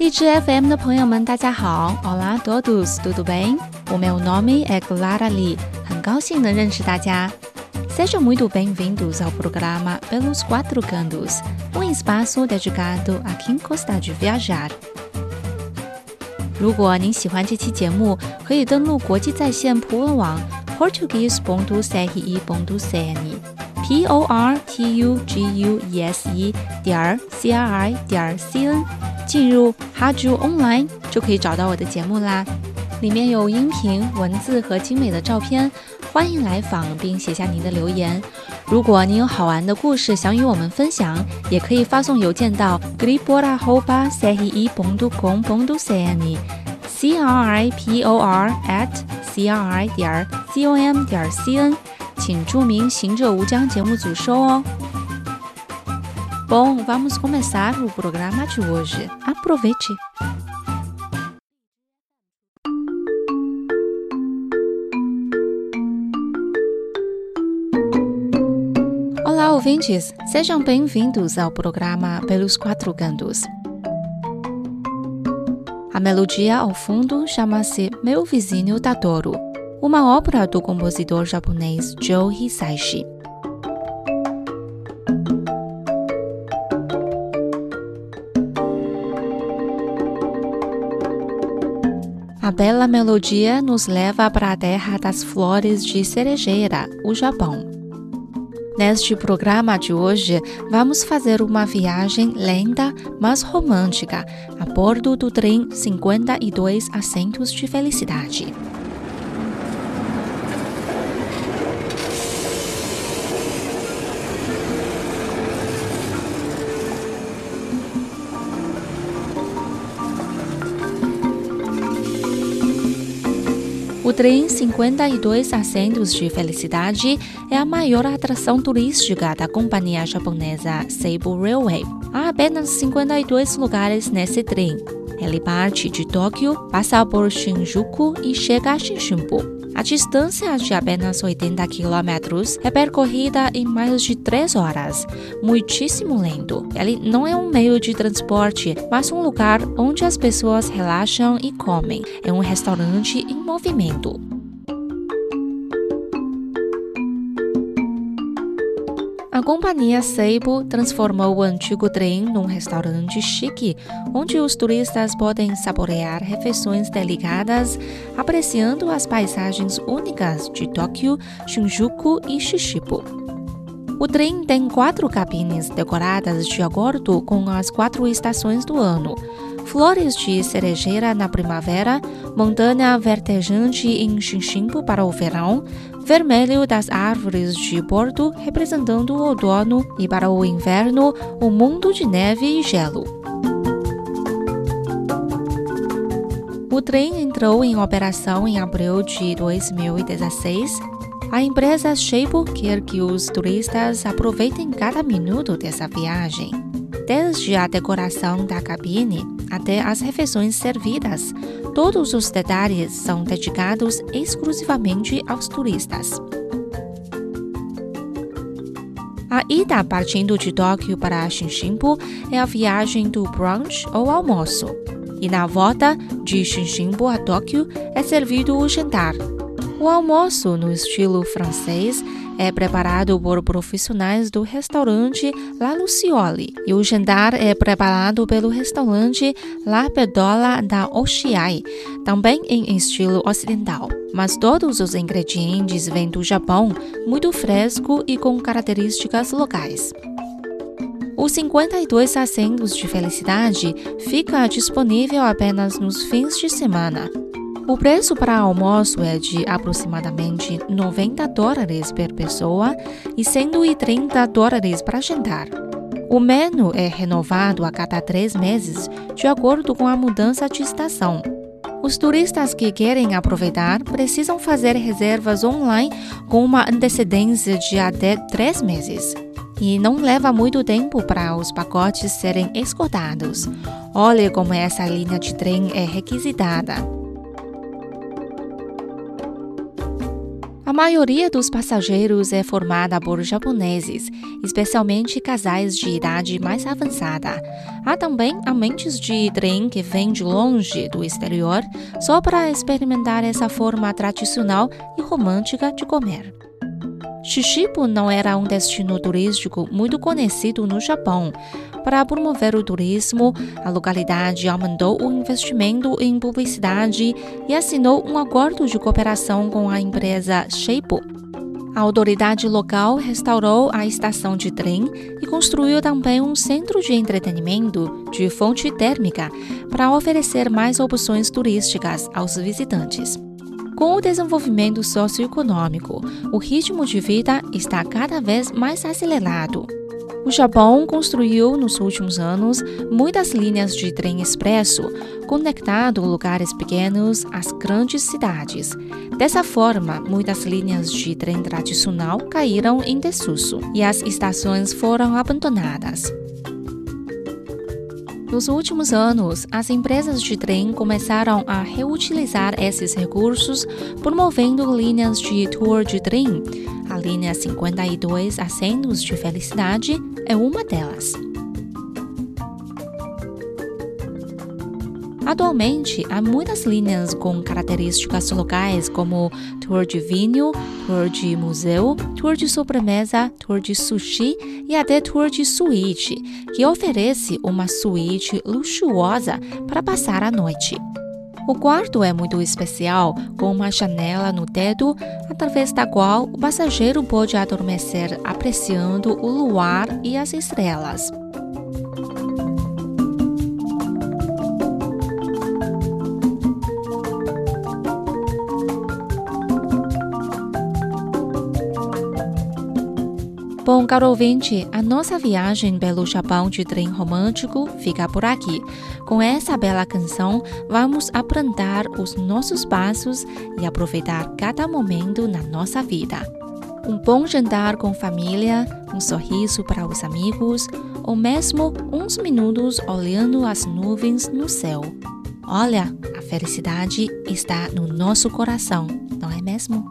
荔枝 FM 的朋友们，大家好！Olá todos, tudo bem? O meu nome é Clara Lee，很高兴能认识大家。Sejam muito bem-vindos ao programa Pelos Quatro Cantos, um espaço dedicado a quem gosta de viajar。如果您喜欢这期节目，可以登录国际在线普文网 P o r t u g u e s e 点 c r i 点 c n。进入 Haju Online 就可以找到我的节目啦，里面有音频、文字和精美的照片，欢迎来访并写下您的留言。如果您有好玩的故事想与我们分享，也可以发送邮件到 gripora@cri.com.cn，c r i p o r at c r i 点 c o m 点 c n，请注明行者无疆节目组收哦。Bom, vamos começar o programa de hoje. Aproveite! Olá, ouvintes! Sejam bem-vindos ao programa Pelos Quatro Cantos. A melodia ao fundo chama-se Meu Vizinho Tadoro, uma obra do compositor japonês Joe Hisaishi. A bela melodia nos leva para a terra das flores de cerejeira, o Japão. Neste programa de hoje, vamos fazer uma viagem lenta, mas romântica, a bordo do trem 52 Assentos de Felicidade. O trem 52 assentos de felicidade é a maior atração turística da companhia japonesa Seibu Railway. Há apenas 52 lugares nesse trem. Ele parte de Tóquio, passa por Shinjuku e chega a Shinshinbu. A distância de apenas 80 quilômetros é percorrida em mais de 3 horas, muitíssimo lento. Ele não é um meio de transporte, mas um lugar onde as pessoas relaxam e comem. É um restaurante em movimento. A companhia Seibo transformou o antigo trem num restaurante chique, onde os turistas podem saborear refeições delicadas, apreciando as paisagens únicas de Tóquio, Shinjuku e Shishibu. O trem tem quatro cabines decoradas de acordo com as quatro estações do ano flores de cerejeira na primavera, montanha vertejante em Xinximbo para o verão, vermelho das árvores de bordo representando o outono e para o inverno, o mundo de neve e gelo. O trem entrou em operação em abril de 2016. A empresa Shape quer que os turistas aproveitem cada minuto dessa viagem desde a decoração da cabine até as refeições servidas. Todos os detalhes são dedicados exclusivamente aos turistas. A ida partindo de Tóquio para Shinshimbu é a viagem do brunch ou almoço. E na volta de Shinshimbu a Tóquio é servido o jantar. O almoço, no estilo francês, é preparado por profissionais do restaurante La Lucioli e o jantar é preparado pelo restaurante La Pedola da Oshiai, também em estilo ocidental. Mas todos os ingredientes vêm do Japão, muito fresco e com características locais. Os 52 assentos de felicidade fica disponível apenas nos fins de semana. O preço para almoço é de aproximadamente 90 dólares por pessoa e 130 dólares para jantar. O menu é renovado a cada três meses, de acordo com a mudança de estação. Os turistas que querem aproveitar precisam fazer reservas online com uma antecedência de até três meses. E não leva muito tempo para os pacotes serem esgotados. Olhe como essa linha de trem é requisitada. A maioria dos passageiros é formada por japoneses, especialmente casais de idade mais avançada. Há também amantes de trem que vêm de longe do exterior só para experimentar essa forma tradicional e romântica de comer. Shishibu não era um destino turístico muito conhecido no Japão. Para promover o turismo, a localidade aumentou o investimento em publicidade e assinou um acordo de cooperação com a empresa Sheibu. A autoridade local restaurou a estação de trem e construiu também um centro de entretenimento de fonte térmica para oferecer mais opções turísticas aos visitantes. Com o desenvolvimento socioeconômico, o ritmo de vida está cada vez mais acelerado. O Japão construiu nos últimos anos muitas linhas de trem expresso, conectando lugares pequenos às grandes cidades. Dessa forma, muitas linhas de trem tradicional caíram em desuso e as estações foram abandonadas. Nos últimos anos, as empresas de trem começaram a reutilizar esses recursos, promovendo linhas de tour de trem. A linha 52 Assentos de Felicidade é uma delas. Atualmente, há muitas linhas com características locais como tour de vinho, tour de museu, tour de sobremesa, tour de sushi e até tour de suíte, que oferece uma suíte luxuosa para passar a noite. O quarto é muito especial, com uma janela no teto, através da qual o passageiro pode adormecer apreciando o luar e as estrelas. Bom, caro ouvinte, a nossa viagem pelo Japão de trem romântico fica por aqui. Com essa bela canção, vamos aprender os nossos passos e aproveitar cada momento na nossa vida. Um bom jantar com família, um sorriso para os amigos, ou mesmo uns minutos olhando as nuvens no céu. Olha, a felicidade está no nosso coração, não é mesmo?